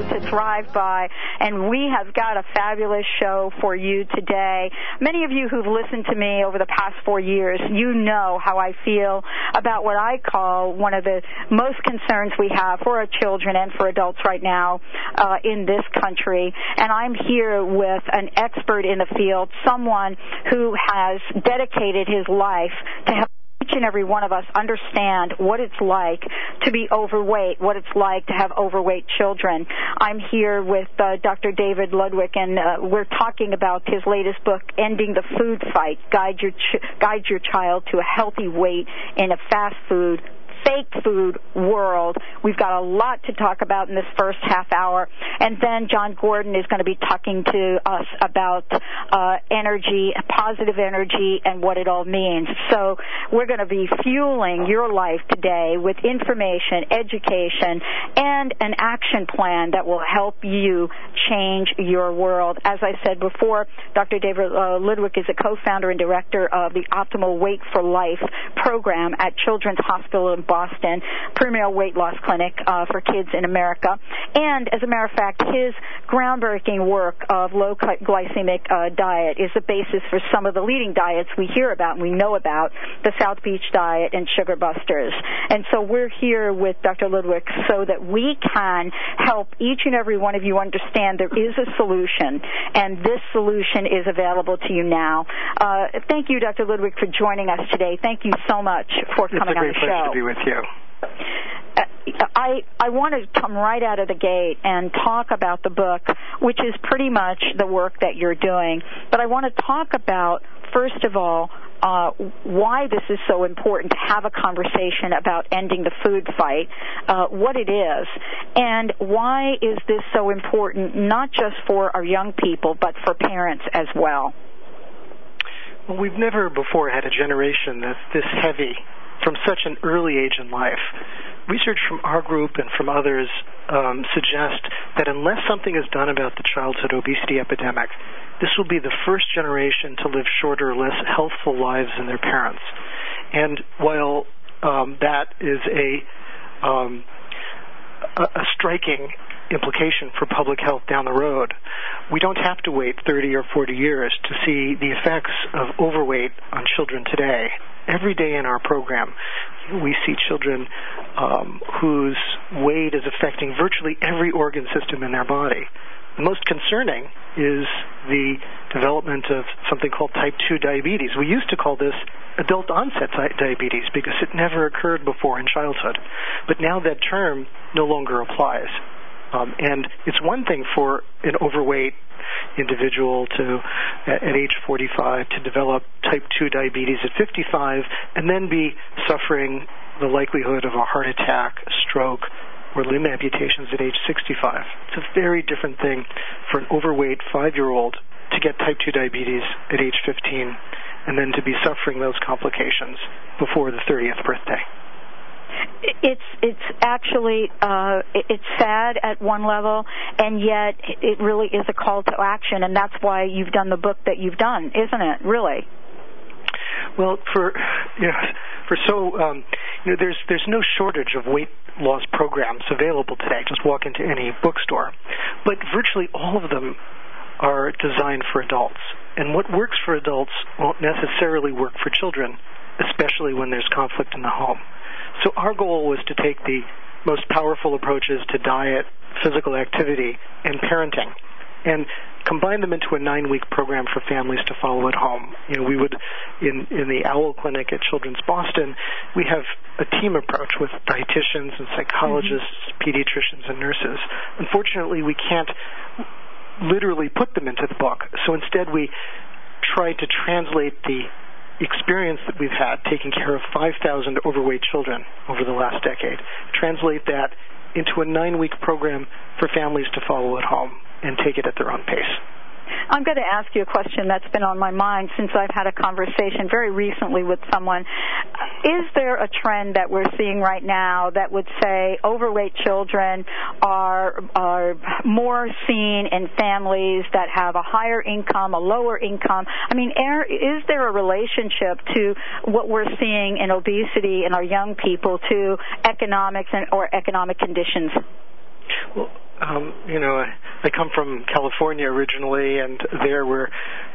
To thrive by, and we have got a fabulous show for you today. Many of you who've listened to me over the past four years, you know how I feel about what I call one of the most concerns we have for our children and for adults right now uh, in this country. And I'm here with an expert in the field, someone who has dedicated his life to help each and every one of us understand what it's like to be overweight, what it's like to have overweight children. I'm here with uh, Dr. David Ludwig, and uh, we're talking about his latest book, Ending the Food Fight: Guide Your Ch- Guide Your Child to a Healthy Weight in a Fast Food fake food world. We've got a lot to talk about in this first half hour. And then Jon Gordon is going to be talking to us about uh, energy, positive energy, and what it all means. So we're going to be fueling your life today with information, education, and an action plan that will help you change your world. As I said before, Dr. David uh, Ludwig is a co-founder and director of the Optimal Weight for Life program at Children's Hospital in Boston, premier weight loss clinic uh, for kids in America. And as a matter of fact, his groundbreaking work of low glycemic uh, diet is the basis for some of the leading diets we hear about and we know about, the South Beach diet and Sugar Busters. And so we're here with Dr. Ludwig so that we can help each and every one of you understand there is a solution, and this solution is available to you now. Uh, thank you, Dr. Ludwig, for joining us today. Thank you so much for coming on the show. to be with you. Uh, I I want to come right out of the gate and talk about the book, which is pretty much the work that you're doing. But I want to talk about first of all uh, why this is so important to have a conversation about ending the food fight, uh, what it is, and why is this so important not just for our young people but for parents as well. Well, we've never before had a generation that's this heavy from such an early age in life. Research from our group and from others um, suggest that unless something is done about the childhood obesity epidemic, this will be the first generation to live shorter, less healthful lives than their parents. And while um, that is a, um, a striking implication for public health down the road. We don't have to wait 30 or 40 years to see the effects of overweight on children today. Every day in our program, we see children um, whose weight is affecting virtually every organ system in their body. The most concerning is the development of something called type 2 diabetes. We used to call this adult onset diabetes because it never occurred before in childhood. But now that term no longer applies. Um, and it's one thing for an overweight individual to, at, age 45, to develop type 2 diabetes at 55 and then be suffering the likelihood of a heart attack, stroke, or limb amputations at age 65. It's a very different thing for an overweight five year old to get type 2 diabetes at age 15 and then to be suffering those complications before the 30th birthday it's it's actually uh, it's sad at one level, and yet it really is a call to action, and that's why you've done the book that you've done, isn't it? Really. Well, for you know, for so um, you know, there's there's no shortage of weight loss programs available today. Just walk into any bookstore, but virtually all of them are designed for adults. And what works for adults won't necessarily work for children, especially when there's conflict in the home. So our goal was to take the most powerful approaches to diet, physical activity, and parenting, and combine them into a nine-week program for families to follow at home. You know, we would, in in the Owl Clinic at Children's Boston, we have a team approach with dietitians and psychologists, mm-hmm. pediatricians, and nurses. Unfortunately, we can't literally put them into the book, so instead we try to translate the experience that we've had taking care of 5,000 overweight children over the last decade, translate that into a nine week program for families to follow at home and take it at their own pace. I'm going to ask you a question that's been on my mind since I've had a conversation very recently with someone. Is there a trend that we're seeing right now that would say overweight children are are more seen in families that have a higher income, a lower income? I mean, is there a relationship to what we're seeing in obesity in our young people to economics and or economic conditions? Well, um, you know, I, come from California originally, and there we're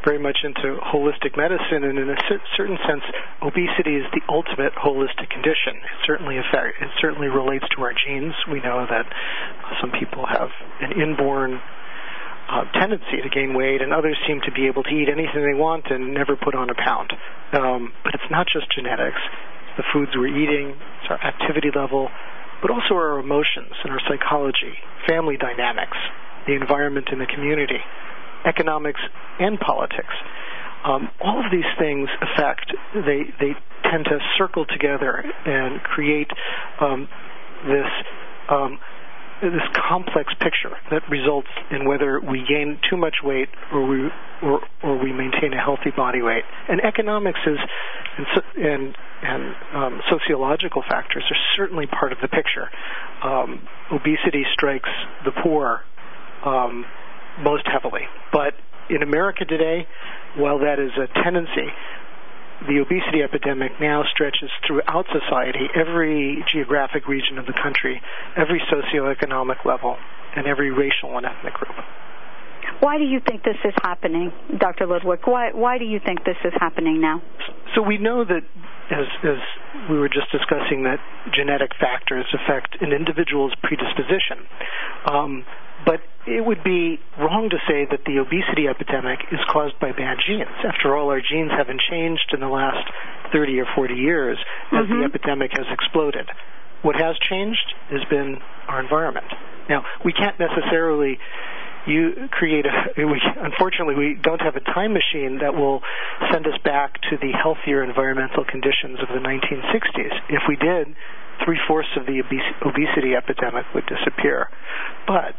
very much into holistic medicine, and in a certain sense, obesity is the ultimate holistic condition. It certainly affect, it certainly relates to our genes. We know that some people have an inborn uh, tendency to gain weight, and others seem to be able to eat anything they want and never put on a pound. Um, but it's not just genetics; it's the foods we're eating, it's our activity level, but also our emotions and our psychology, family dynamics, the environment in the community, economics, and politics. Um, all of these things affect, they, they tend to circle together and create um, this um, this complex picture that results in whether we gain too much weight or we or, or we maintain a healthy body weight. And economics is and, and and um, sociological factors are certainly part of the picture. Um, obesity strikes the poor um, most heavily, but in America today, while that is a tendency, the obesity epidemic now stretches throughout society, every geographic region of the country, every socioeconomic level, and every racial and ethnic group. Why do you think this is happening, Dr. Ludwig? Why, why do you think this is happening now? So we know that, as, as we were just discussing, that genetic factors affect an individual's predisposition. Um, but it would be wrong to say that the obesity epidemic is caused by bad genes. After all, our genes haven't changed in the last 30 or 40 years as mm-hmm. the epidemic has exploded. What has changed has been our environment. Now, we can't necessarily you create a we, unfortunately we don't have a time machine that will send us back to the healthier environmental conditions of the 1960s if we did three fourths of the obesity epidemic would disappear. But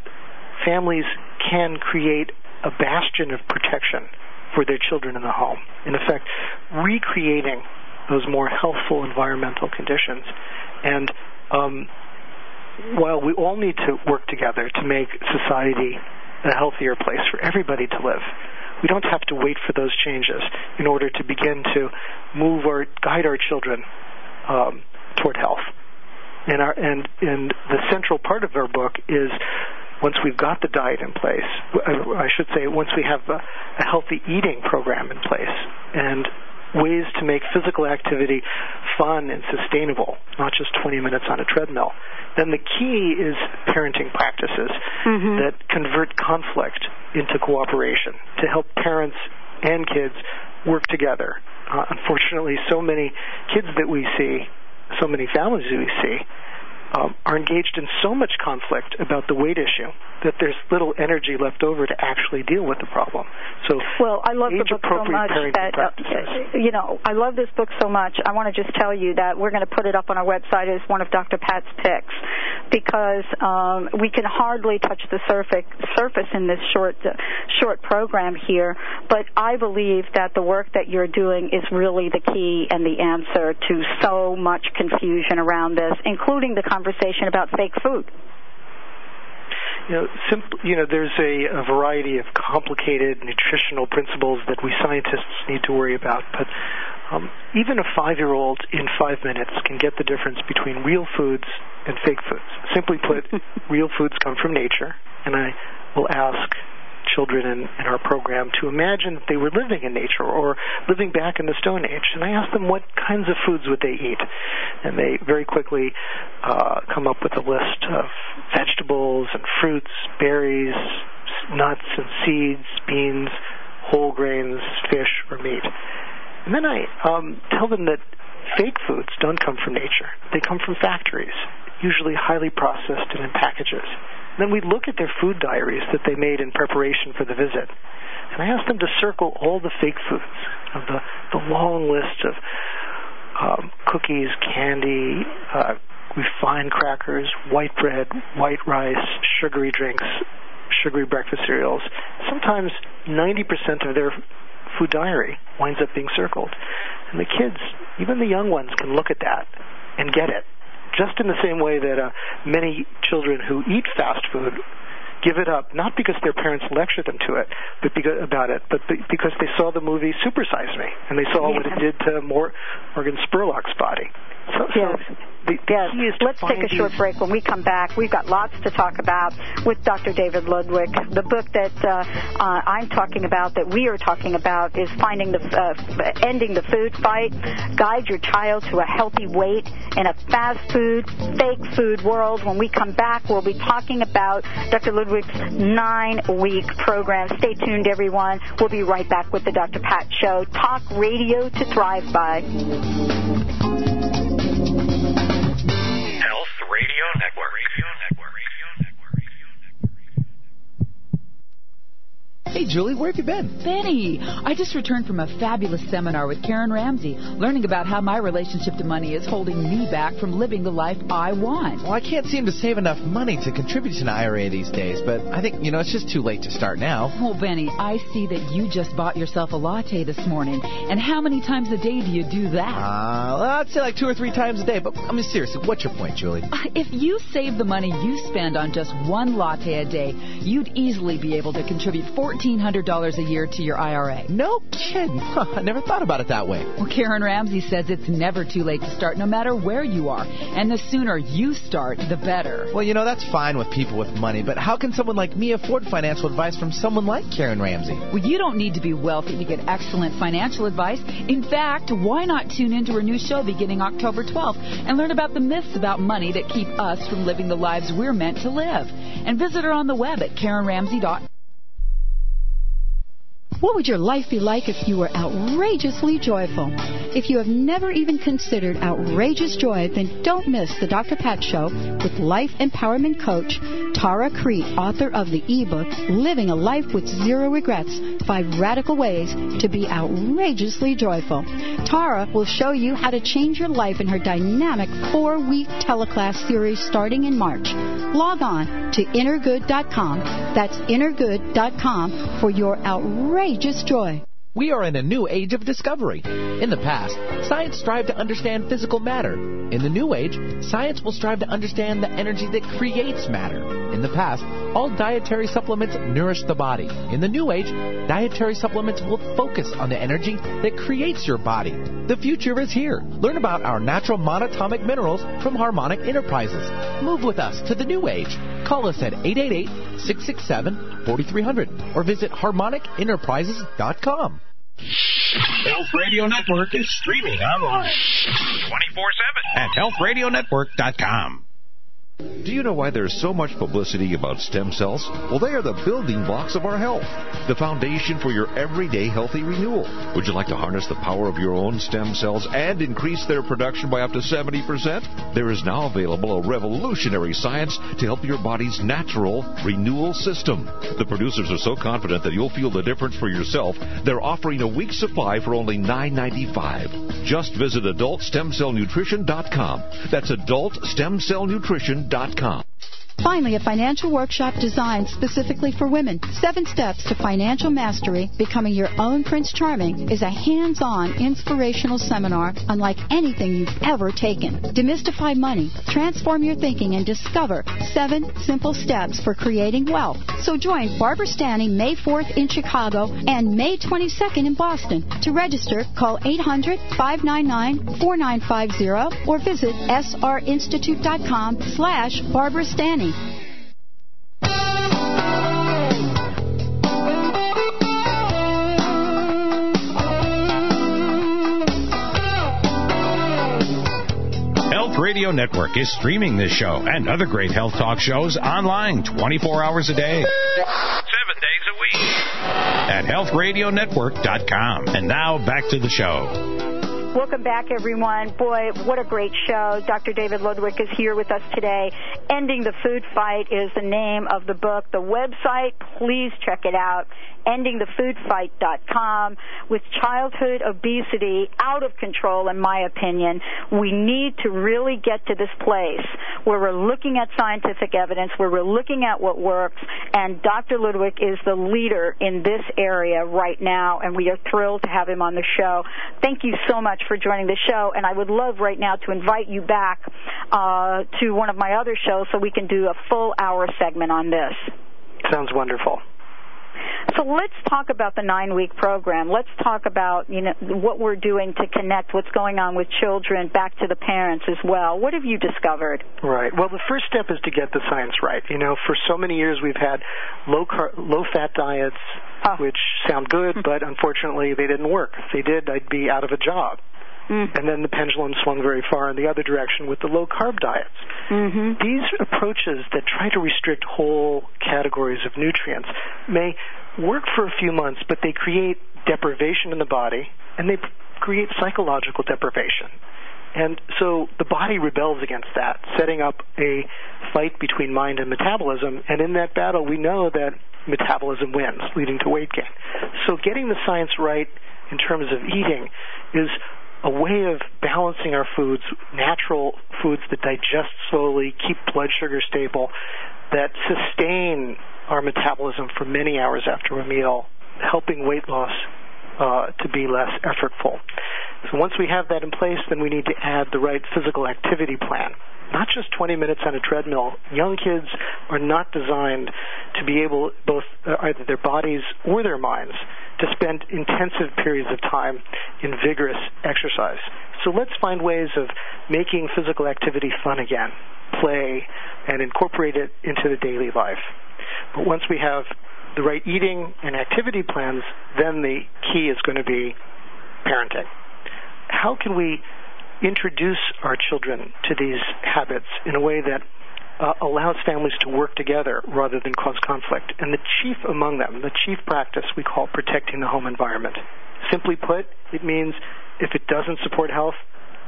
families can create a bastion of protection for their children in the home. In effect recreating those more healthful environmental conditions. And um, while we all need to work together to make society a healthier place for everybody to live. We don't have to wait for those changes in order to begin to move or guide our children um, toward health. And, our, and, and the central part of our book is once we've got the diet in place, I should say, once we have a, a healthy eating program in place, and ways to make physical activity fun and sustainable, not just 20 minutes on a treadmill. Then the key is parenting practices mm-hmm. that convert conflict into cooperation to help parents and kids work together. Uh, unfortunately, so many kids that we see, so many families that we see, um, are engaged in so much conflict about the weight issue that there's little energy left over to actually deal with the problem. So, well, I love the book so much that uh, you know I love this book so much. I want to just tell you that we're going to put it up on our website as one of Dr. Pat's picks because um, we can hardly touch the surface surface in this short uh, short program here. But I believe that the work that you're doing is really the key and the answer to so much confusion around this, including the conversation about fake food you know, simple, you know, there's a, a variety of complicated nutritional principles that we scientists need to worry about, but um, even a five-year-old in five minutes can get the difference between real foods and fake foods. Simply put, real foods come from nature, and I will ask children in, in our program to imagine that they were living in nature or living back in the Stone Age. And I asked them what kinds of foods would they eat. And they very quickly uh, come up with a list of vegetables and fruits, berries, nuts and seeds, beans, whole grains, fish, or meat. And then I um, tell them that fake foods don't come from nature. They come from factories, usually highly processed and in packages. Then we look at their food diaries that they made in preparation for the visit. And I asked them to circle all the fake foods of the, the long list of um, cookies, candy, uh, refined crackers, white bread, white rice, sugary drinks, sugary breakfast cereals, sometimes 90% of their food diary winds up being circled. And the kids, even the young ones, can look at that and get it. Just in the same way that uh, many children who eat fast food give it up not because their parents lectured them to it, but because, about it, but because they saw the movie Super Size Me and they saw yeah. what it did to Morgan Spurlock's body. So, yes. So the, yes. Let's take a short break. When we come back, we've got lots to talk about with Dr. David Ludwig. The book that uh, uh, I'm talking about, that we are talking about, is finding the uh, ending the food fight. Guide your child to a healthy weight in a fast food, fake food world. When we come back, we'll be talking about Dr. Ludwig's nine-week program. Stay tuned, everyone. We'll be right back with the Dr. Pat Show. Talk radio to thrive by. Radio Network. Radio Network. Hey, Julie, where have you been? Benny, I just returned from a fabulous seminar with Karen Ramsey, learning about how my relationship to money is holding me back from living the life I want. Well, I can't seem to save enough money to contribute to an IRA these days, but I think, you know, it's just too late to start now. Well, Benny, I see that you just bought yourself a latte this morning. And how many times a day do you do that? Uh, well, I'd say like two or three times a day, but I mean, seriously, what's your point, Julie? If you save the money you spend on just one latte a day, you'd easily be able to contribute 14 $1,500 a year to your IRA. No kidding. I never thought about it that way. Well, Karen Ramsey says it's never too late to start, no matter where you are. And the sooner you start, the better. Well, you know, that's fine with people with money, but how can someone like me afford financial advice from someone like Karen Ramsey? Well, you don't need to be wealthy to get excellent financial advice. In fact, why not tune into her new show beginning October 12th and learn about the myths about money that keep us from living the lives we're meant to live? And visit her on the web at KarenRamsey.com. What would your life be like if you were outrageously joyful? If you have never even considered outrageous joy, then don't miss the Dr. Pat Show with life empowerment coach Tara Crete, author of the ebook Living a Life with Zero Regrets Five Radical Ways to Be Outrageously Joyful. Tara will show you how to change your life in her dynamic four week teleclass series starting in March. Log on to innergood.com. That's innergood.com for your outrageous outrageous joy. We are in a new age of discovery. In the past, science strived to understand physical matter. In the new age, science will strive to understand the energy that creates matter. In the past, all dietary supplements nourish the body. In the new age, dietary supplements will focus on the energy that creates your body. The future is here. Learn about our natural monatomic minerals from Harmonic Enterprises. Move with us to the new age. Call us at 888 667 4300 or visit harmonicenterprises.com. Health Radio Network is streaming online 24 7 at healthradionetwork.com. Do you know why there's so much publicity about stem cells? Well, they are the building blocks of our health, the foundation for your everyday healthy renewal. Would you like to harness the power of your own stem cells and increase their production by up to 70%? There is now available a revolutionary science to help your body's natural renewal system. The producers are so confident that you'll feel the difference for yourself, they're offering a week's supply for only $9.95. Just visit adultstemcellnutrition.com. That's adultstemcellnutrition.com Amazon.com. Finally, a financial workshop designed specifically for women. Seven Steps to Financial Mastery, Becoming Your Own Prince Charming, is a hands on inspirational seminar unlike anything you've ever taken. Demystify money, transform your thinking, and discover seven simple steps for creating wealth. So join Barbara Stanny May 4th in Chicago and May 22nd in Boston. To register, call 800 599 4950 or visit srinstitute.com slash Barbara Stanny. Health Radio Network is streaming this show and other great health talk shows online 24 hours a day, 7 days a week at healthradionetwork.com. And now back to the show. Welcome back, everyone. Boy, what a great show. Dr. David Ludwig is here with us today. Ending the Food Fight is the name of the book. The website, please check it out endingthefoodfight.com. With childhood obesity out of control, in my opinion, we need to really get to this place where we're looking at scientific evidence, where we're looking at what works, and Dr. Ludwig is the leader in this area right now, and we are thrilled to have him on the show. Thank you so much for joining the show, and I would love right now to invite you back uh, to one of my other shows so we can do a full hour segment on this. Sounds wonderful. So let's talk about the nine week program. Let's talk about, you know, what we're doing to connect what's going on with children back to the parents as well. What have you discovered? Right. Well, the first step is to get the science right. You know, for so many years we've had low car- low fat diets, Oh. which sound good, hmm. but unfortunately they didn't work. If they did, I'd be out of a job. Mm. And then the pendulum swung very far in the other direction with the low carb diets. Mm-hmm. These approaches that try to restrict whole categories of nutrients may work for a few months, but they create deprivation in the body and they create psychological deprivation. And so the body rebels against that, setting up a fight between mind and metabolism. And in that battle, we know that metabolism wins, leading to weight gain. So getting the science right in terms of eating is a way of balancing our foods, natural foods that digest slowly, keep blood sugar stable, that sustain our metabolism for many hours after a meal, helping weight loss uh, to be less effortful. So once we have that in place, then we need to add the right physical activity plan. Not just 20 minutes on a treadmill. Young kids are not designed to be able, both uh, either their bodies or their minds, to spend intensive periods of time in vigorous exercise. So let's find ways of making physical activity fun again, play, and incorporate it into the daily life. But once we have the right eating and activity plans, then the key is going to be parenting. How can we introduce our children to these habits in a way that uh, allows families to work together rather than cause conflict? And the chief among them, the chief practice we call protecting the home environment. Simply put, it means if it doesn't support health,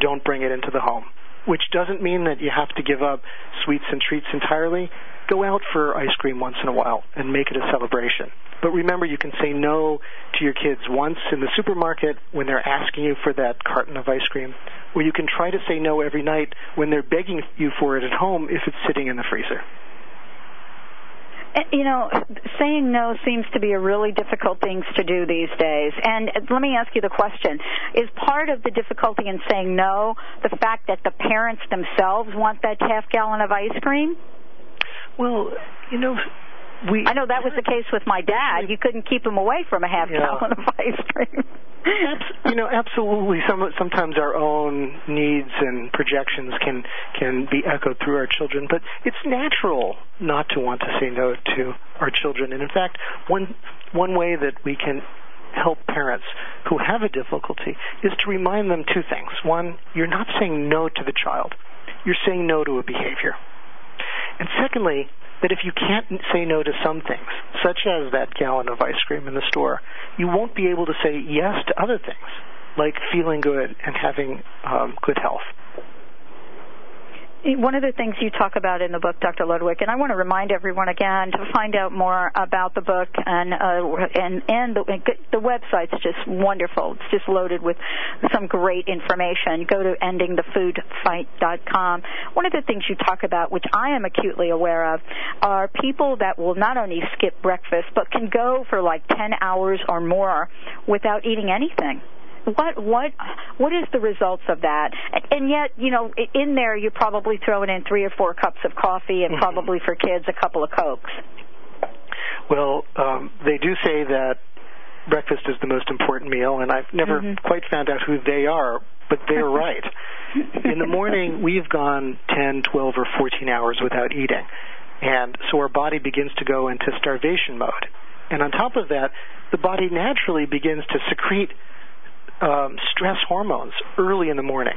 don't bring it into the home. Which doesn't mean that you have to give up sweets and treats entirely. Go out for ice cream once in a while and make it a celebration. But remember, you can say no to your kids once in the supermarket when they're asking you for that carton of ice cream, or you can try to say no every night when they're begging you for it at home if it's sitting in the freezer. Uh, You know, saying no seems to be a really difficult thing to do these days. And uh, let me ask you the question. Is part of the difficulty in saying no the fact that the parents themselves want that half gallon of ice cream? Well, you know, we. I know that was the case with my dad. You couldn't keep him away from a half Yeah. gallon of ice cream. you know, absolutely. Some sometimes our own needs and projections can can be echoed through our children, but it's natural not to want to say no to our children. And in fact, one one way that we can help parents who have a difficulty is to remind them two things. One, you're not saying no to the child. You're saying no to a behavior. And secondly, that if you can't say no to some things, such as that gallon of ice cream in the store, you won't be able to say yes to other things, like feeling good and having um, good health. One of the things you talk about in the book, Dr. Ludwig, and I want to remind everyone again to find out more about the book and uh, and and the, the website's just wonderful. It's just loaded with some great information. Go to endingthefoodfight.com. One of the things you talk about, which I am acutely aware of, are people that will not only skip breakfast but can go for like 10 hours or more without eating anything what what what is the results of that and yet you know in there you're probably throwing in three or four cups of coffee and Mhm. probably for kids a couple of cokes Well, um, they do say that breakfast is the most important meal, and I've never Mhm. quite found out who they are, but they're right. In the morning, we've gone 10, 12, or 14 hours without eating. And so our body begins to go into starvation mode. And on top of that, the body naturally begins to secrete um, stress hormones early in the morning.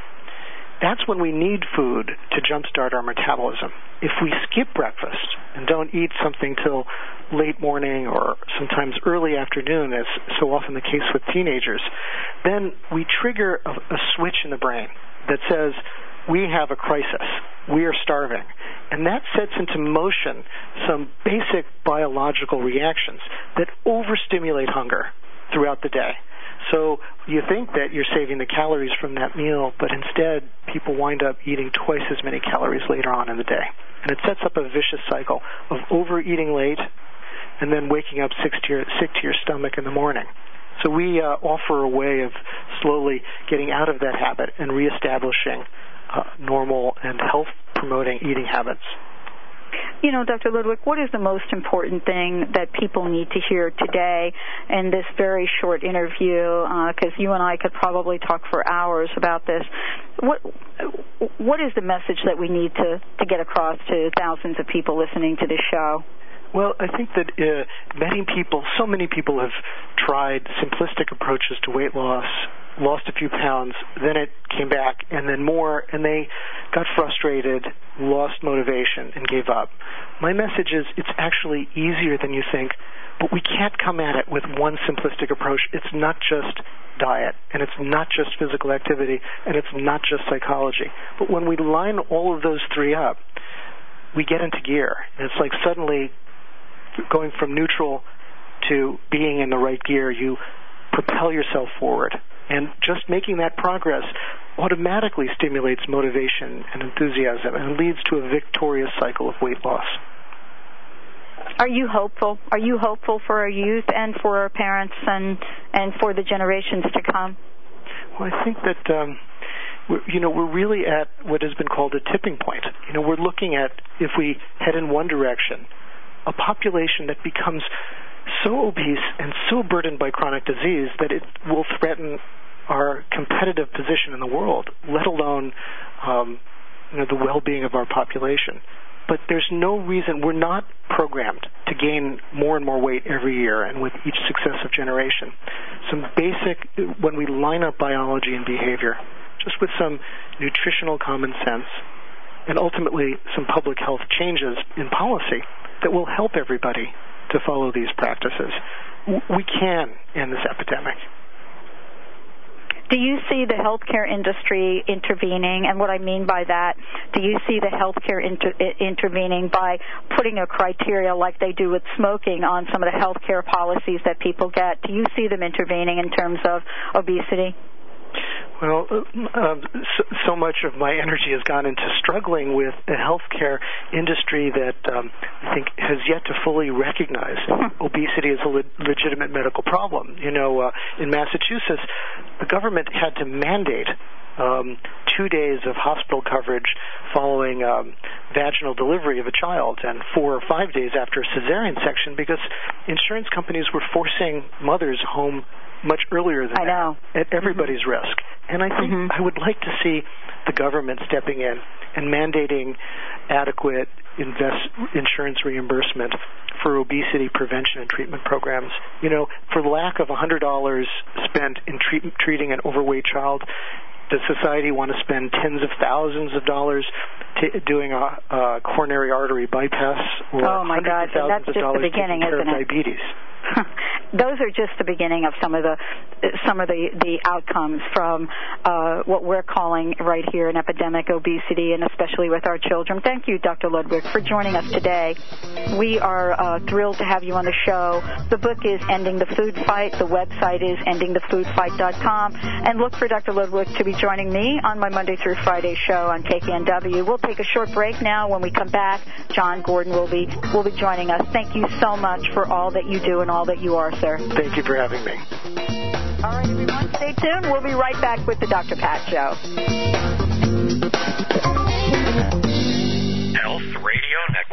that's when we need food to jumpstart our metabolism. If we skip breakfast and don't eat something till late morning or sometimes early afternoon, as so often the case with teenagers, then we trigger a, a switch in the brain that says, we have a crisis. We are starving. And that sets into motion some basic biological reactions that overstimulate hunger throughout the day. So you think that you're saving the calories from that meal, but instead people wind up eating twice as many calories later on in the day. And it sets up a vicious cycle of overeating late and then waking up sick to your, sick to your stomach in the morning. So we uh, offer a way of slowly getting out of that habit and reestablishing uh, normal and health promoting eating habits. You know, Dr. Ludwig, what is the most important thing that people need to hear today in this very short interview? Because uh, you and I could probably talk for hours about this. What What is the message that we need to to get across to thousands of people listening to this show? Well, I think that uh, many people, so many people have tried simplistic approaches to weight loss, lost a few pounds, then it came back, and then more, and they got frustrated, lost motivation, and gave up. My message is it's actually easier than you think, but we can't come at it with one simplistic approach. It's not just diet, and it's not just physical activity, and it's not just psychology. But when we line all of those three up, we get into gear. And it's like suddenly going from neutral to being in the right gear, you propel yourself forward. And just making that progress automatically stimulates motivation and enthusiasm and leads to a victorious cycle of weight loss. Are you hopeful? Are you hopeful for our youth and for our parents and and for the generations to come? Well, I think that um, we're, you know we're really at what has been called a tipping point. You know, we're looking at if we head in one direction, a population that becomes so obese and so burdened by chronic disease that it will threaten our competitive position in the world, let alone um, you know, the well-being of our population. But there's no reason we're not programmed to gain more and more weight every year and with each successive generation. Some basic, when we line up biology and behavior, just with some nutritional common sense, and ultimately some public health changes in policy that will help everybody to follow these practices. We can end this epidemic. Do you see the healthcare industry intervening? And what I mean by that, do you see the healthcare inter- intervening by putting a criteria like they do with smoking on some of the healthcare policies that people get? Do you see them intervening in terms of obesity? Well, uh, um, so, so, much of my energy has gone into struggling with the healthcare industry that um, I think has yet to fully recognize obesity as a le- legitimate medical problem. You know, uh, in Massachusetts, the government had to mandate um, two days of hospital coverage following um, vaginal delivery of a child and four or five days after a cesarean section because insurance companies were forcing mothers home much earlier than I know. that at everybody's mm-hmm. risk. And I think mm-hmm. I would like to see the government stepping in and mandating adequate invest insurance reimbursement for obesity prevention and treatment programs. You know, for lack of $100 spent in treat, treating an overweight child, does society want to spend tens of thousands of dollars t- doing a, a coronary artery bypass or oh my God, thousands that's just the beginning, isn't it? diabetes? those are just the beginning of some of the some of the the outcomes from uh, what we're calling right here an epidemic obesity, and especially with our children. Thank you, Dr. Ludwig, for joining us today. We are uh, thrilled to have you on the show. The book is Ending the Food Fight. The website is endingthefoodfight.com, and look for Dr. Ludwig to be joining me on my Monday through Friday show on KKNW. We'll take a short break now. When we come back, Jon Gordon will be will be joining us. Thank you so much for all that you do and all that you are, sir. Thank you for having me. All right, everyone, stay tuned. We'll be right back with the Dr. Pat Show. Health Radio Network.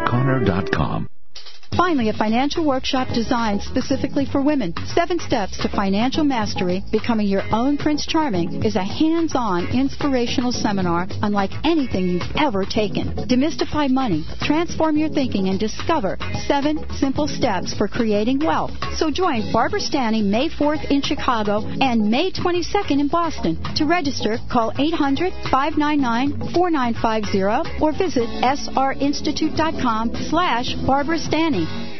O'Connor.com. Finally, a financial workshop designed specifically for women. Seven Steps to Financial Mastery, Becoming Your Own Prince Charming, is a hands-on inspirational seminar unlike anything you've ever taken. Demystify money, transform your thinking, and discover seven simple steps for creating wealth. So join Barbara Stanny May 4th in Chicago and May 22nd in Boston. To register, call 800-599-4950 or visit srinstitute.com slash Barbara Stanny.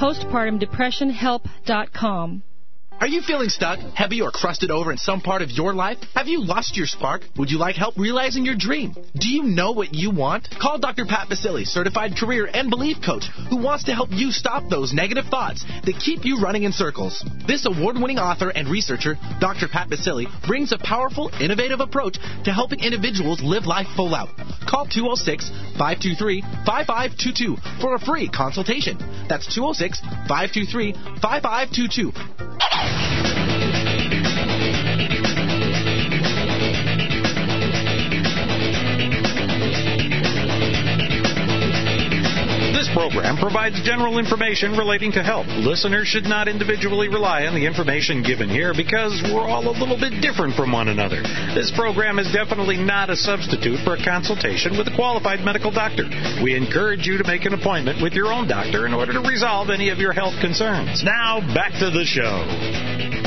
postpartumdepressionhelp.com. Are you feeling stuck, heavy, or crusted over in some part of your life? Have you lost your spark? Would you like help realizing your dream? Do you know what you want? Call Dr. Pat Baccili, certified career and belief coach, who wants to help you stop those negative thoughts that keep you running in circles. This award-winning author and researcher, Dr. Pat Baccili, brings a powerful, innovative approach to helping individuals live life full out. Call 206-523-5522 for a free consultation. That's 206-523-5522. This program provides general information relating to health. Listeners should not individually rely on the information given here because we're all a little bit different from one another. This program is definitely not a substitute for a consultation with a qualified medical doctor. We encourage you to make an appointment with your own doctor in order to resolve any of your health concerns. Now, back to the show.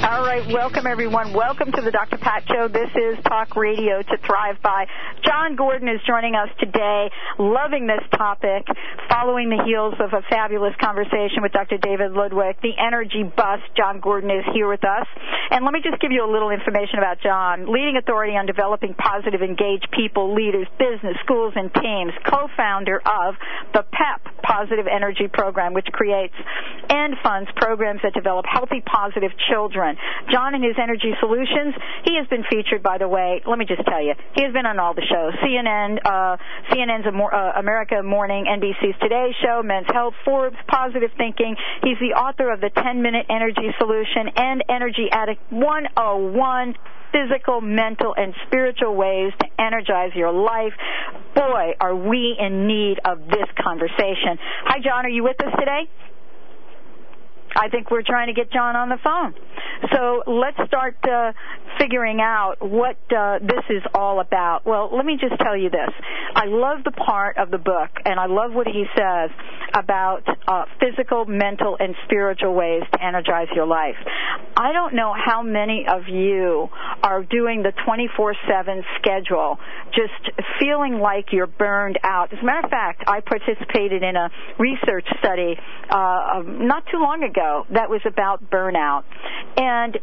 All right, welcome everyone. Welcome to the Dr. Pat Show. This is Talk Radio to Thrive By. Jon Gordon is joining us today, loving this topic, following the heels of a fabulous conversation with Dr. David Ludwig. The energy bus, Jon Gordon is here with us. And let me just give you a little information about Jon. Leading authority on developing positive, engaged people, leaders, business, schools, and teams. Co-founder of the PEP Positive Energy Program, which creates and funds programs that develop healthy, positive children. Jon and his energy solutions, he has been featured, by the way, let me just tell you, he has been on all the shows. CNN, uh, CNN's uh, American Morning, NBC's Today Show, Men's Health, Forbes, Positive Thinking. He's the author of the 10 Minute Energy Solution and Energy Addict 101 physical, mental, and spiritual ways to energize your life. Boy, are we in need of this conversation. Hi, Jon. Are you with us today? I think we're trying to get Jon on the phone. So let's start uh, figuring out what uh, this is all about. Well, let me just tell you this. I love the part of the book, and I love what he says about uh, physical, mental, and spiritual ways to energize your life. I don't know how many of you are doing the 24-7 schedule, just feeling like you're burned out. As a matter of fact, I participated in a research study uh, not too long ago that was about burnout. And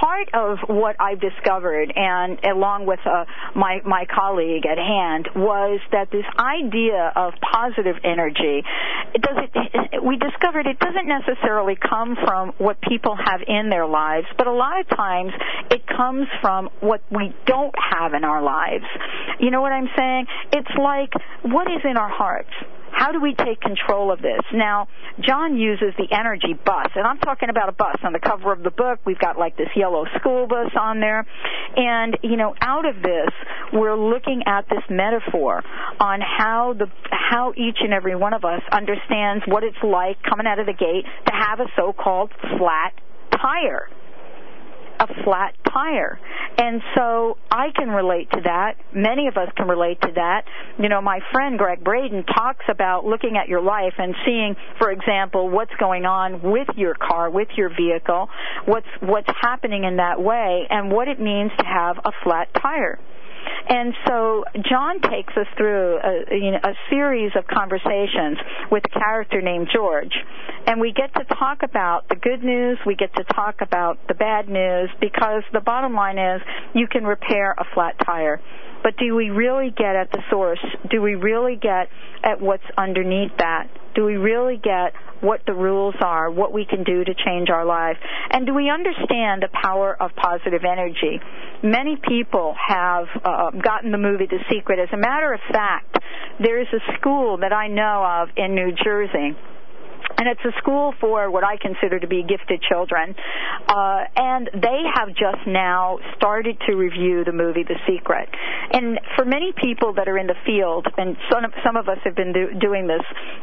part of what I've discovered, and along with uh, my my colleague at hand, was that this idea of positive energy, it doesn't. We discovered it doesn't necessarily come from what people have in their lives, but a lot of times it comes from what we don't have in our lives. You know what I'm saying? It's like what is in our hearts how do we take control of this? Now, Jon uses the energy bus, and I'm talking about a bus. On the cover of the book, we've got like this yellow school bus on there. And, you know, out of this, we're looking at this metaphor on how the, how each and every one of us understands what it's like coming out of the gate to have a so-called flat tire a flat tire. And so I can relate to that. Many of us can relate to that. You know, my friend Gregg Braden talks about looking at your life and seeing, for example, what's going on with your car, with your vehicle, what's what's happening in that way and what it means to have a flat tire. And so Jon takes us through a, you know, a series of conversations with a character named George. And we get to talk about the good news, we get to talk about the bad news, because the bottom line is you can repair a flat tire. But do we really get at the source? Do we really get at what's underneath that? Do we really get what the rules are, what we can do to change our life? And do we understand the power of positive energy? Many people have uh, gotten the movie The Secret. As a matter of fact, there is a school that I know of in New Jersey and it's a school for what I consider to be gifted children. Uh, and they have just now started to review the movie The Secret. And for many people that are in the field, and some of, some of us have been do, doing this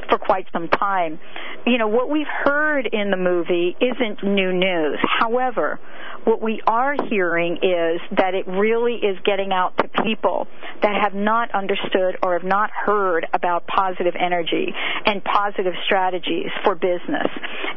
for quite some time, you know, what we've heard in the movie isn't new news. However, what we are hearing is that it really is getting out to people that have not understood or have not heard about positive energy and positive strategies for business.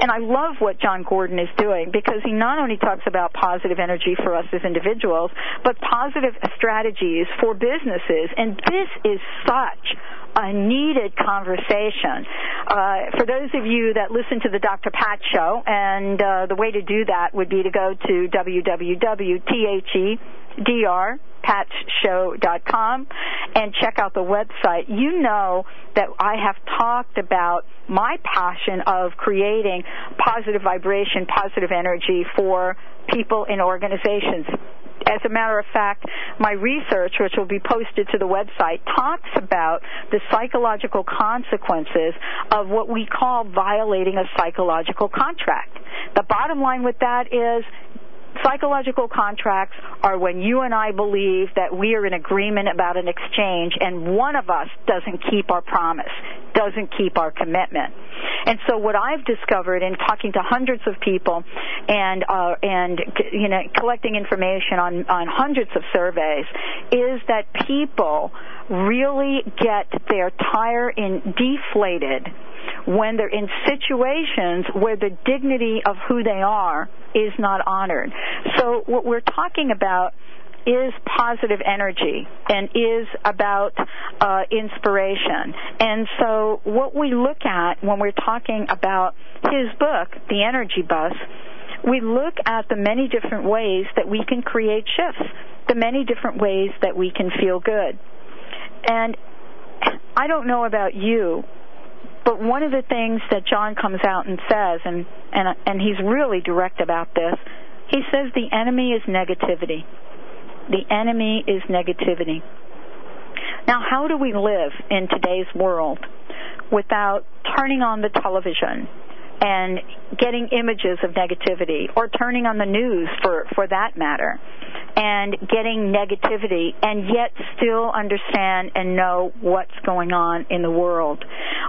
And I love what Jon Gordon is doing because he not only talks about positive energy for us as individuals, but positive strategies for businesses. And this is such a needed conversation. Uh, for those of you that listen to the Dr. Pat show, and uh, the way to do that would be to go to www.thedrpatshow.com and check out the website. You know that I have talked about my passion of creating positive vibration, positive energy for people in organizations as a matter of fact, my research, which will be posted to the website, talks about the psychological consequences of what we call violating a psychological contract. The bottom line with that is Psychological contracts are when you and I believe that we are in agreement about an exchange and one of us doesn't keep our promise, doesn't keep our commitment. And so what I've discovered in talking to hundreds of people and uh, and you know collecting information on on hundreds of surveys is that people really get their tire in deflated when they're in situations where the dignity of who they are is not honored. So what we're talking about is positive energy and is about uh, inspiration. And so, what we look at when we're talking about his book, The Energy Bus, we look at the many different ways that we can create shifts, the many different ways that we can feel good. And I don't know about you, but one of the things that Jon comes out and says, and, and, and he's really direct about this, he says the enemy is negativity. The enemy is negativity. Now, how do we live in today's world without turning on the television and getting images of negativity or turning on the news for, for that matter and getting negativity and yet still understand and know what's going on in the world.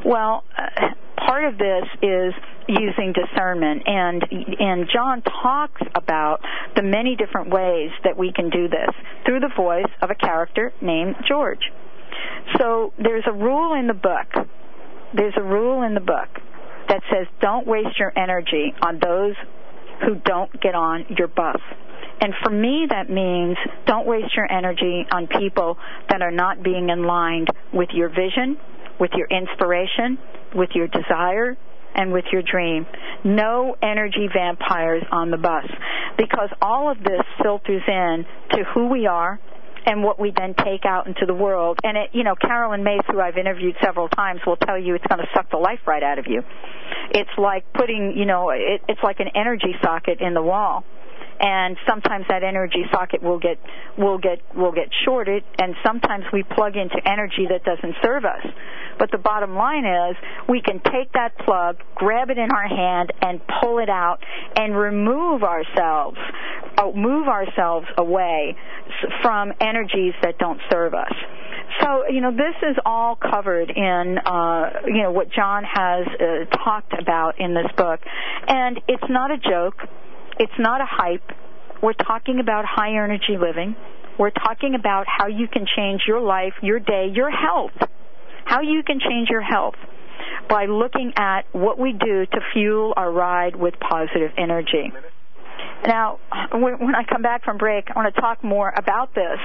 Well, uh, part of this is using discernment and and Jon talks about the many different ways that we can do this through the voice of a character named George. So there's a rule in the book. There's a rule in the book that says don't waste your energy on those who don't get on your bus. And for me, that means don't waste your energy on people that are not being in line with your vision, with your inspiration, with your desire, and with your dream. No energy vampires on the bus because all of this filters in to who we are and what we then take out into the world. And it, you know, Carolyn Myss, who I've interviewed several times, will tell you it's going to suck the life right out of you. It's like putting, you know, it, it's like an energy socket in the wall and sometimes that energy socket will get will get will get shorted and sometimes we plug into energy that doesn't serve us but the bottom line is we can take that plug grab it in our hand and pull it out and remove ourselves uh, move ourselves away from energies that don't serve us so, you know, this is all covered in, uh, you know, what Jon has uh, talked about in this book. And it's not a joke. It's not a hype. We're talking about high energy living. We're talking about how you can change your life, your day, your health. How you can change your health by looking at what we do to fuel our ride with positive energy. Now, when I come back from break, I want to talk more about this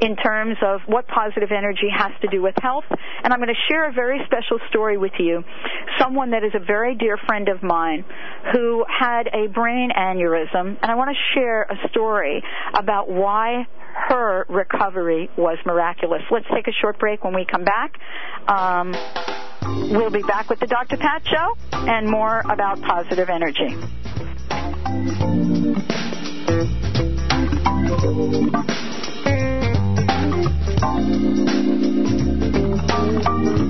in terms of what positive energy has to do with health. And I'm going to share a very special story with you. Someone that is a very dear friend of mine who had a brain aneurysm. And I want to share a story about why her recovery was miraculous. Let's take a short break when we come back. Um, we'll be back with the Dr. Pat Show and more about positive energy. thank you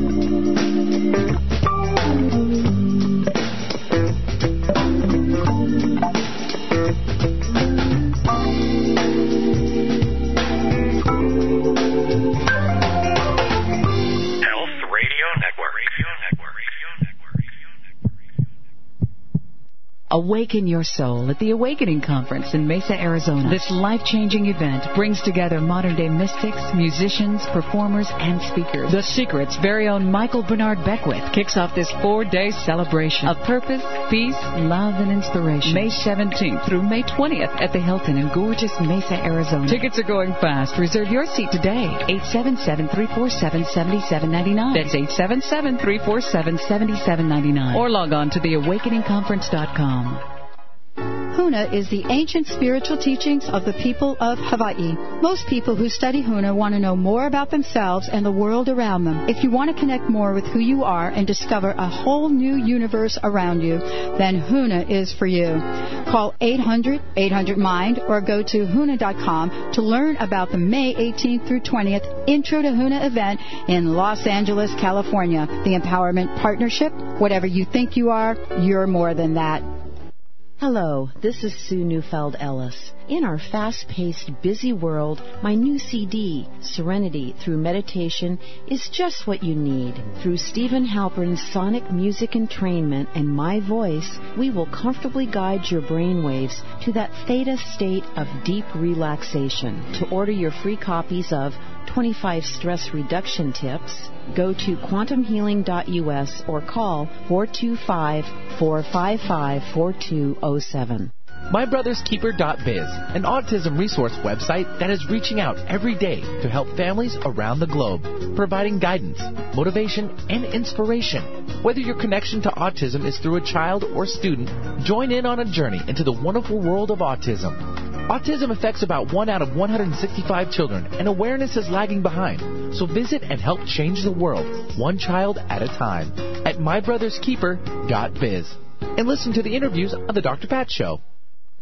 Awaken your soul at the Awakening Conference in Mesa, Arizona. This life-changing event brings together modern-day mystics, musicians, performers, and speakers. The Secret's very own Michael Bernard Beckwith kicks off this four-day celebration of purpose, peace, love, and inspiration. May 17th through May 20th at the Hilton in gorgeous Mesa, Arizona. Tickets are going fast. Reserve your seat today. 877-347-7799. That's 877-347-7799. Or log on to theawakeningconference.com. Huna is the ancient spiritual teachings of the people of Hawaii. Most people who study Huna want to know more about themselves and the world around them. If you want to connect more with who you are and discover a whole new universe around you, then Huna is for you. Call 800-800-MIND or go to Huna.com to learn about the May 18th through 20th Intro to Huna event in Los Angeles, California. The Empowerment Partnership. Whatever you think you are, you're more than that. Hello, this is Sue Neufeld Ellis. In our fast paced, busy world, my new CD, Serenity Through Meditation, is just what you need. Through Steven Halpern's sonic music entrainment and my voice, we will comfortably guide your brainwaves to that theta state of deep relaxation. To order your free copies of 25 stress reduction tips, go to quantumhealing.us or call 425 455 4207. MyBrothersKeeper.biz, an autism resource website that is reaching out every day to help families around the globe, providing guidance, motivation, and inspiration. Whether your connection to autism is through a child or student, join in on a journey into the wonderful world of autism. Autism affects about 1 out of 165 children, and awareness is lagging behind. So visit and help change the world, one child at a time, at mybrotherskeeper.biz. And listen to the interviews on The Dr. Pat Show.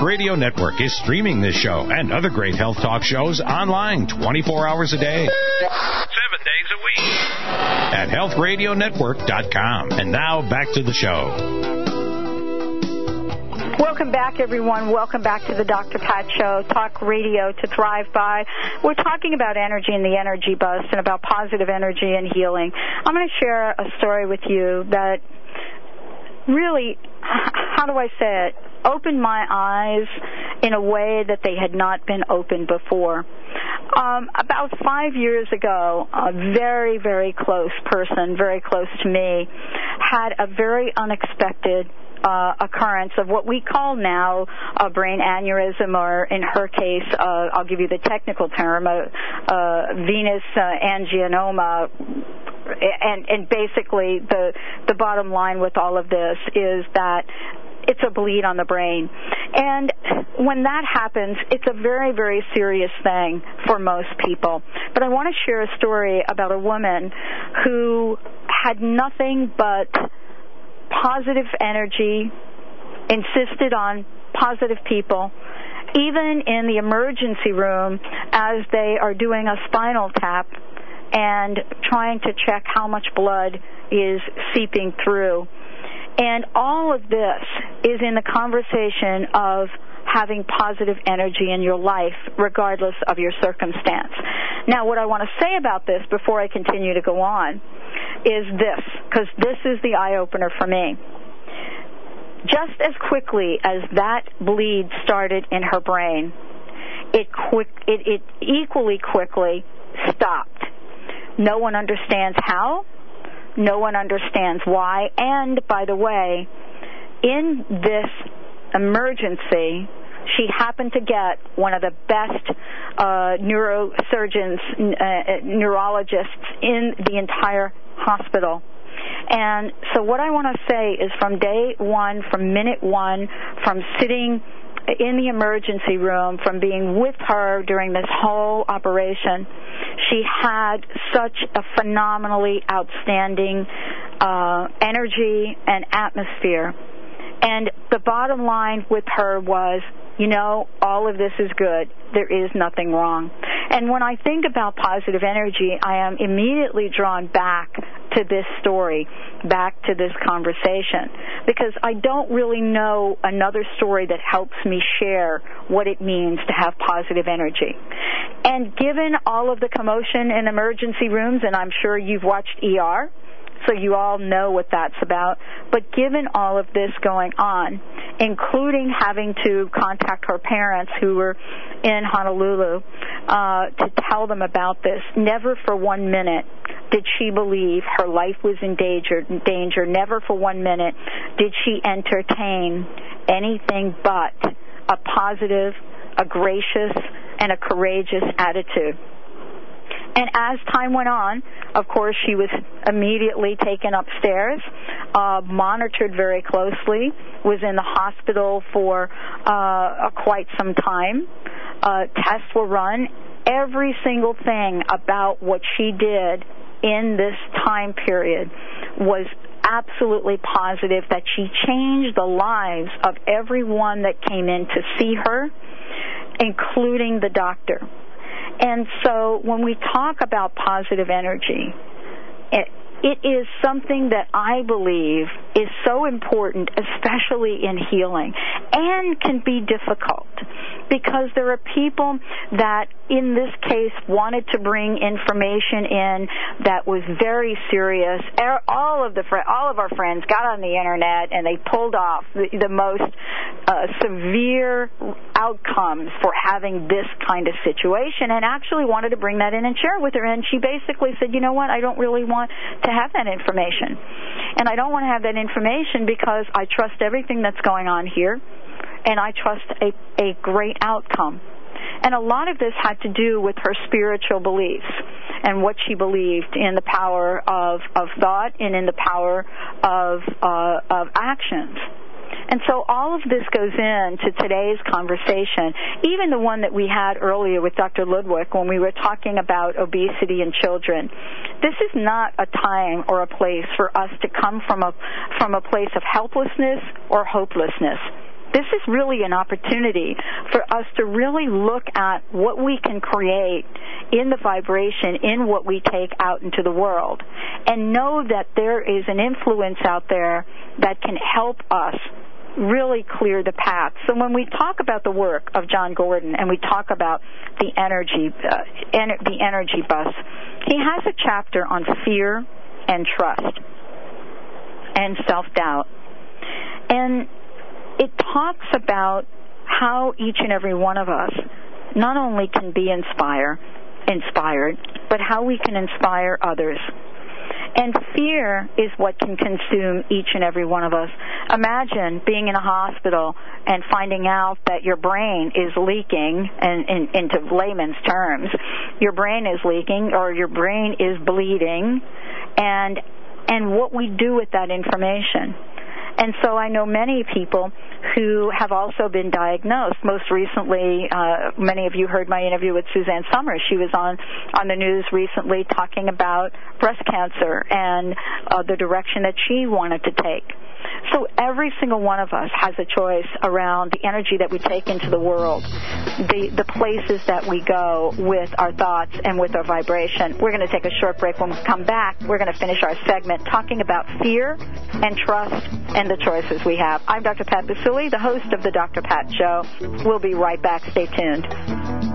Health Radio Network is streaming this show and other great health talk shows online 24 hours a day. Seven days a week. At healthradionetwork.com. And now back to the show. Welcome back, everyone. Welcome back to the Dr. Pat Show, talk radio to thrive by. We're talking about energy and the energy bus and about positive energy and healing. I'm going to share a story with you that really, how do I say it, opened my eyes in a way that they had not been opened before. Um, about five years ago, a very, very close person, very close to me, had a very unexpected uh, occurrence of what we call now a brain aneurysm, or in her case, uh, I'll give you the technical term, a, a venous uh, angioma. And, and basically, the the bottom line with all of this is that it's a bleed on the brain. And when that happens, it's a very, very serious thing for most people. But I want to share a story about a woman who had nothing but positive energy, insisted on positive people, even in the emergency room as they are doing a spinal tap and trying to check how much blood is seeping through. And all of this is in the conversation of having positive energy in your life regardless of your circumstance. Now, what I want to say about this before I continue to go on is this, because this is the eye opener for me. Just as quickly as that bleed started in her brain, it quick it, it equally quickly stopped. No one understands how, no one understands why, and by the way, in this emergency, she happened to get one of the best uh, neurosurgeons, uh, neurologists in the entire hospital. And so, what I want to say is from day one, from minute one, from sitting in the emergency room, from being with her during this whole operation, she had such a phenomenally outstanding uh, energy and atmosphere. And the bottom line with her was you know, all of this is good. There is nothing wrong. And when I think about positive energy, I am immediately drawn back to this story, back to this conversation, because I don't really know another story that helps me share what it means to have positive energy. And given all of the commotion in emergency rooms, and I'm sure you've watched ER, so you all know what that's about. But given all of this going on, including having to contact her parents who were in Honolulu uh, to tell them about this, never for one minute did she believe her life was in danger. Danger. Never for one minute did she entertain anything but a positive, a gracious, and a courageous attitude. And as time went on, of course, she was immediately taken upstairs, uh, monitored very closely, was in the hospital for uh, quite some time. Uh, tests were run. Every single thing about what she did in this time period was absolutely positive that she changed the lives of everyone that came in to see her, including the doctor. And so when we talk about positive energy, it, it is something that I believe is so important, especially in healing, and can be difficult because there are people that, in this case, wanted to bring information in that was very serious. All of the all of our friends got on the internet and they pulled off the, the most uh, severe outcomes for having this kind of situation, and actually wanted to bring that in and share with her. And she basically said, "You know what? I don't really want to have that information, and I don't want to have that information because I trust everything that's going on here." And I trust a, a great outcome. And a lot of this had to do with her spiritual beliefs and what she believed in the power of, of thought and in the power of, uh, of actions. And so all of this goes into today's conversation, even the one that we had earlier with Dr. Ludwig when we were talking about obesity in children. This is not a time or a place for us to come from a from a place of helplessness or hopelessness this is really an opportunity for us to really look at what we can create in the vibration in what we take out into the world and know that there is an influence out there that can help us really clear the path. So when we talk about the work of Jon Gordon and we talk about the energy uh, en- the energy bus, he has a chapter on fear and trust and self-doubt. And it talks about how each and every one of us not only can be inspire, inspired, but how we can inspire others. And fear is what can consume each and every one of us. Imagine being in a hospital and finding out that your brain is leaking, and in, into layman's terms, your brain is leaking or your brain is bleeding, and and what we do with that information. And so I know many people who have also been diagnosed. Most recently, uh, many of you heard my interview with Suzanne Somers. She was on on the news recently talking about breast cancer and uh, the direction that she wanted to take. So every single one of us has a choice around the energy that we take into the world, the the places that we go with our thoughts and with our vibration. We're going to take a short break. When we come back, we're going to finish our segment talking about fear and trust and the choices we have. I'm Dr. Pat Baccili, the host of the Dr. Pat Show. We'll be right back. Stay tuned.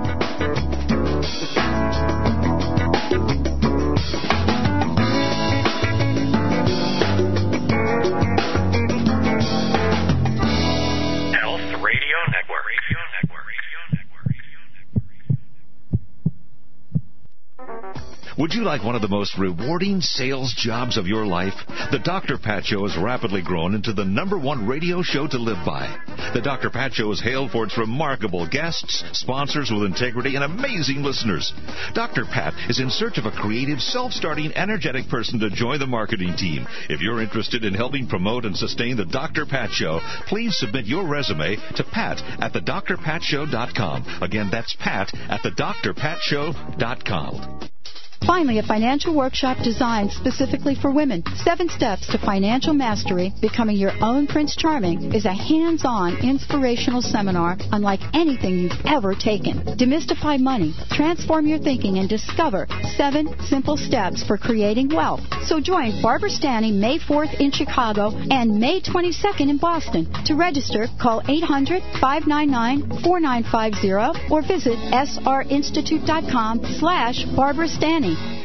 Would you like one of the most rewarding sales jobs of your life? The Dr. Pat Show has rapidly grown into the number one radio show to live by. The Dr. Pat Show is hailed for its remarkable guests, sponsors with integrity, and amazing listeners. Dr. Pat is in search of a creative, self-starting, energetic person to join the marketing team. If you're interested in helping promote and sustain the Dr. Pat Show, please submit your resume to pat at thedrpatshow.com. Again, that's pat at thedrpatshow.com. Finally, a financial workshop designed specifically for women. Seven Steps to Financial Mastery, Becoming Your Own Prince Charming, is a hands-on inspirational seminar unlike anything you've ever taken. Demystify money, transform your thinking, and discover seven simple steps for creating wealth. So join Barbara Stanny May 4th in Chicago and May 22nd in Boston. To register, call 800-599-4950 or visit srinstitute.com slash Barbara Stanny.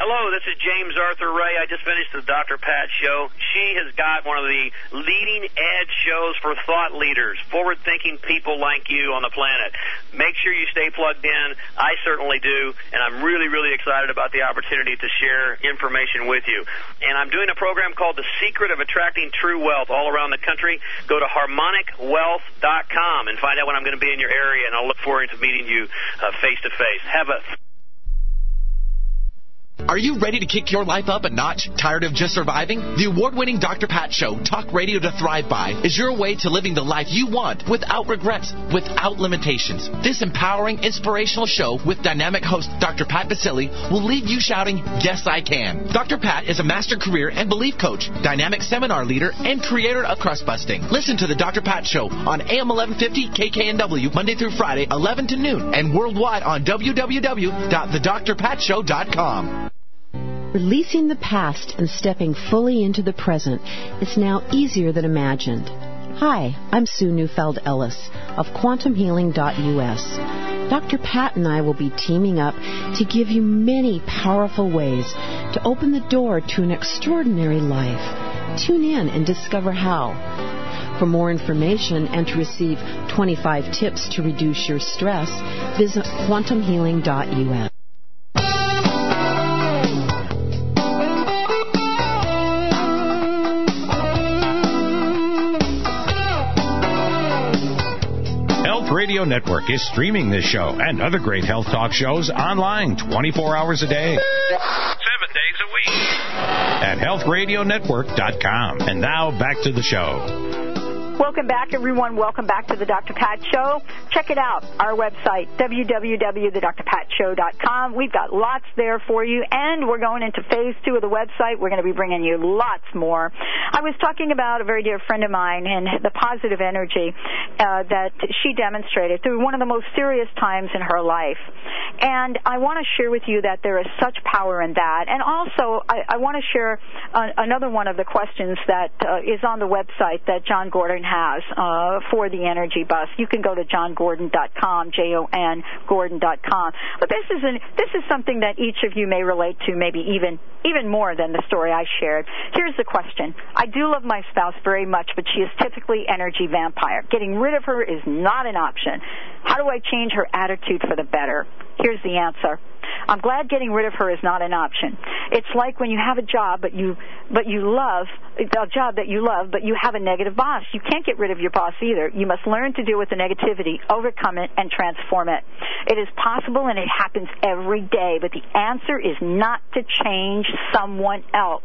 Hello, this is James Arthur Ray. I just finished the Dr. Pat show. She has got one of the leading edge shows for thought leaders, forward thinking people like you on the planet. Make sure you stay plugged in. I certainly do, and I'm really, really excited about the opportunity to share information with you. And I'm doing a program called The Secret of Attracting True Wealth all around the country. Go to harmonicwealth.com and find out when I'm going to be in your area, and I'll look forward to meeting you uh, face to face. Have a are you ready to kick your life up a notch? Tired of just surviving? The award-winning Dr. Pat Show, Talk Radio to Thrive By, is your way to living the life you want without regrets, without limitations. This empowering, inspirational show with dynamic host Dr. Pat Baccili will leave you shouting, Yes, I can. Dr. Pat is a master career and belief coach, dynamic seminar leader, and creator of Crust Busting. Listen to the Dr. Pat Show on AM 1150 KKNW Monday through Friday, 11 to noon, and worldwide on www.thedrpatshow.com. Releasing the past and stepping fully into the present is now easier than imagined. Hi, I'm Sue Neufeld Ellis of QuantumHealing.us. Dr. Pat and I will be teaming up to give you many powerful ways to open the door to an extraordinary life. Tune in and discover how. For more information and to receive 25 tips to reduce your stress, visit quantumhealing.us. Health Radio Network is streaming this show and other great health talk shows online 24 hours a day, seven days a week at healthradionetwork.com. And now back to the show. Welcome back, everyone. Welcome back to the Dr. Pat Show. Check it out, our website, www.thedrpatshow.com. We've got lots there for you, and we're going into phase two of the website. We're going to be bringing you lots more. I was talking about a very dear friend of mine and the positive energy uh, that she demonstrated through one of the most serious times in her life. And I want to share with you that there is such power in that. And also, I, I want to share uh, another one of the questions that uh, is on the website that Jon Gordon has uh, for the energy bus. You can go to jongordon.com, J-O-N, Gordon.com. But this is an, this is something that each of you may relate to, maybe even even more than the story I shared. Here's the question: I do love my spouse very much, but she is typically energy vampire. Getting rid of her is not an option. How do I change her attitude for the better? Here's the answer. I'm glad getting rid of her is not an option. It's like when you have a job but you but you love a job that you love but you have a negative boss. You can't get rid of your boss either. You must learn to deal with the negativity, overcome it and transform it. It is possible and it happens every day, but the answer is not to change someone else,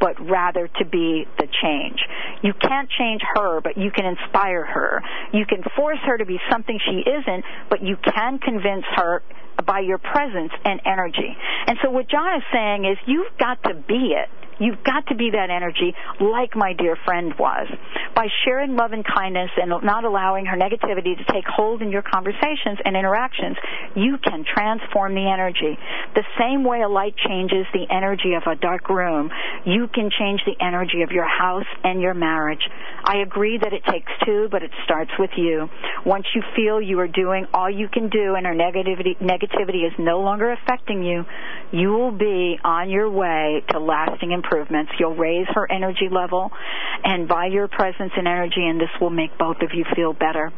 but rather to be the change. You can't change her, but you can inspire her. You can force her to be something she isn't, but you can convince her by your presence and energy. And so what Jon is saying is you've got to be it. You've got to be that energy like my dear friend was. By sharing love and kindness and not allowing her negativity to take hold in your conversations and interactions, you can transform the energy. The same way a light changes the energy of a dark room, you can change the energy of your house and your marriage. I agree that it takes two, but it starts with you. Once you feel you are doing all you can do and her negativity, negativity is no longer affecting you, you will be on your way to lasting improvements. You'll raise her energy level, and by your presence and energy, and this will make both of you feel better.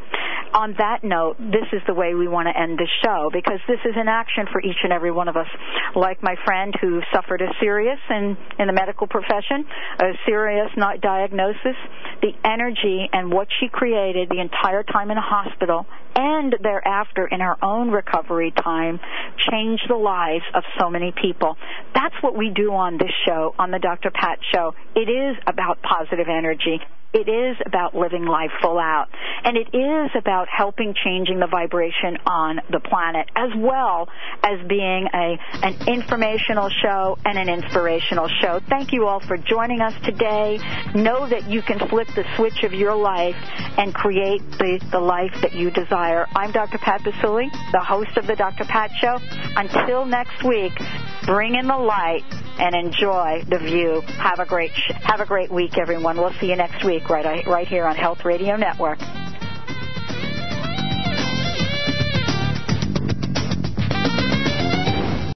On that note, this is the way we want to end the show because this is an action for each and every one of us. Like my friend who suffered a serious in, in the medical profession, a serious not diagnosis, the energy and what she created the entire time in a hospital and thereafter in her own recovery time changed the lives of so many people. That's what we do on this show, on the Dr. Pat Show. It is about positive energy. It is about living life full out. And it is about helping changing the vibration on the planet as well as being a, an informational show and an inspirational show. Thank you all for joining us today. Know that you can flip the switch of your life and create the, the life that you desire. I'm Dr. Pat Baccili, the host of the Dr. Pat Show. Until next week, bring in the light and enjoy the view. Have a great have a great week, everyone. We'll see you next week right right here on Health Radio Network.